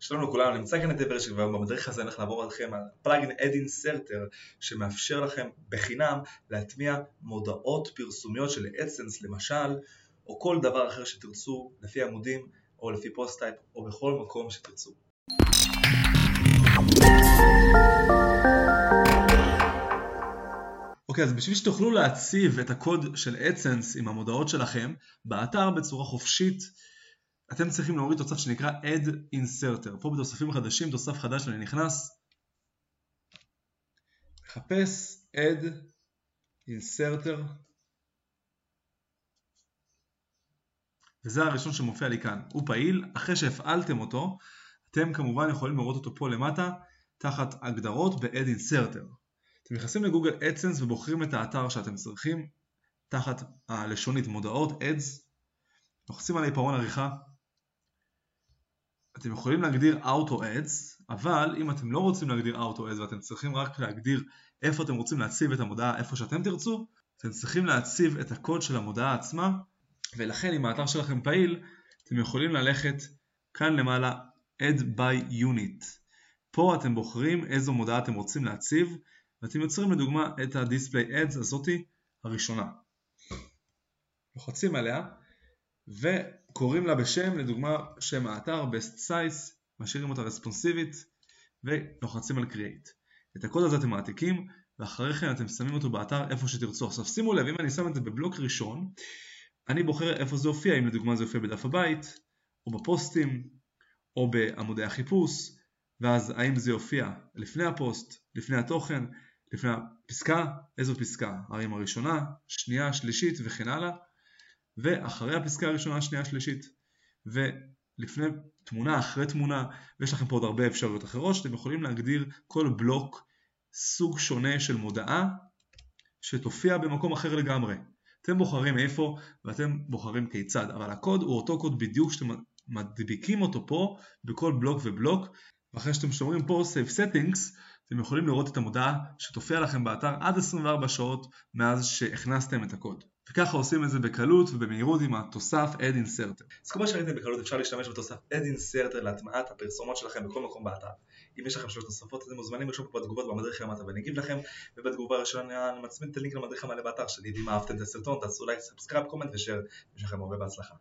שלום לכולם, נמצא כאן איתי ורצ'יק והיום במדריך הזה אני הולך לעבור איתכם על plugin Ad Inserter שמאפשר לכם בחינם להטמיע מודעות פרסומיות של AdSense למשל או כל דבר אחר שתרצו לפי עמודים או לפי post type או בכל מקום שתרצו. אוקיי, אז בשביל שתוכלו להציב את הקוד של AdSense עם המודעות שלכם באתר בצורה חופשית אתם צריכים להוריד תוסף שנקרא add inserter. פה בתוספים חדשים, תוסף חדש אני נכנס, מחפש add inserter וזה הראשון שמופיע לי כאן. הוא פעיל, אחרי שהפעלתם אותו, אתם כמובן יכולים לראות אותו פה למטה תחת הגדרות ב-add inserter. אתם נכנסים לגוגל אדסנס ובוחרים את האתר שאתם צריכים תחת הלשונית מודעות ads, לוחצים על העיפרון עריכה אתם יכולים להגדיר Auto Ads, אבל אם אתם לא רוצים להגדיר Auto Ads ואתם צריכים רק להגדיר איפה אתם רוצים להציב את המודעה איפה שאתם תרצו, אתם צריכים להציב את הקוד של המודעה עצמה, ולכן אם האתר שלכם פעיל, אתם יכולים ללכת כאן למעלה Add by Unit. פה אתם בוחרים איזו מודעה אתם רוצים להציב, ואתם יוצרים לדוגמה את ה-Display Ads הזאתי הראשונה. לוחצים עליה, וקוראים לה בשם, לדוגמה שם האתר, best size, משאירים אותה רספונסיבית ולוחצים על create. את הקוד הזה אתם מעתיקים ואחרי כן אתם שמים אותו באתר איפה שתרצו. עכשיו שימו לב, אם אני שם את זה בבלוק ראשון, אני בוחר איפה זה יופיע, אם לדוגמה זה יופיע בדף הבית, או בפוסטים, או בעמודי החיפוש, ואז האם זה יופיע לפני הפוסט, לפני התוכן, לפני הפסקה, איזו פסקה, האם הראשונה, שנייה, שלישית וכן הלאה. ואחרי הפסקה הראשונה, השנייה, השלישית. ולפני תמונה, אחרי תמונה, ויש לכם פה עוד הרבה אפשרויות אחרות שאתם יכולים להגדיר כל בלוק סוג שונה של מודעה שתופיע במקום אחר לגמרי. אתם בוחרים איפה ואתם בוחרים כיצד, אבל הקוד הוא אותו קוד בדיוק שאתם מדביקים אותו פה בכל בלוק ובלוק, ואחרי שאתם שומרים פה Save Settings, אתם יכולים לראות את המודעה שתופיע לכם באתר עד 24 שעות מאז שהכנסתם את הקוד. וככה עושים את זה בקלות ובמהירות עם התוסף Ad Inserter. אז כמו שראיתם בקלות אפשר להשתמש בתוסף Ad Inserter להטמעת הפרסומות שלכם בכל מקום באתר. אם יש לכם שאלות נוספות אתם מוזמנים לרשום פה בתגובות במדריך למטה ואני אגיב לכם ובתגובה הראשונה אני מצמיד את הלינק למדריך המלא באתר שלי ואם אהבתם את הסרטון תעשו לייק, subscribe, comment ו share. יש לכם הרבה בהצלחה.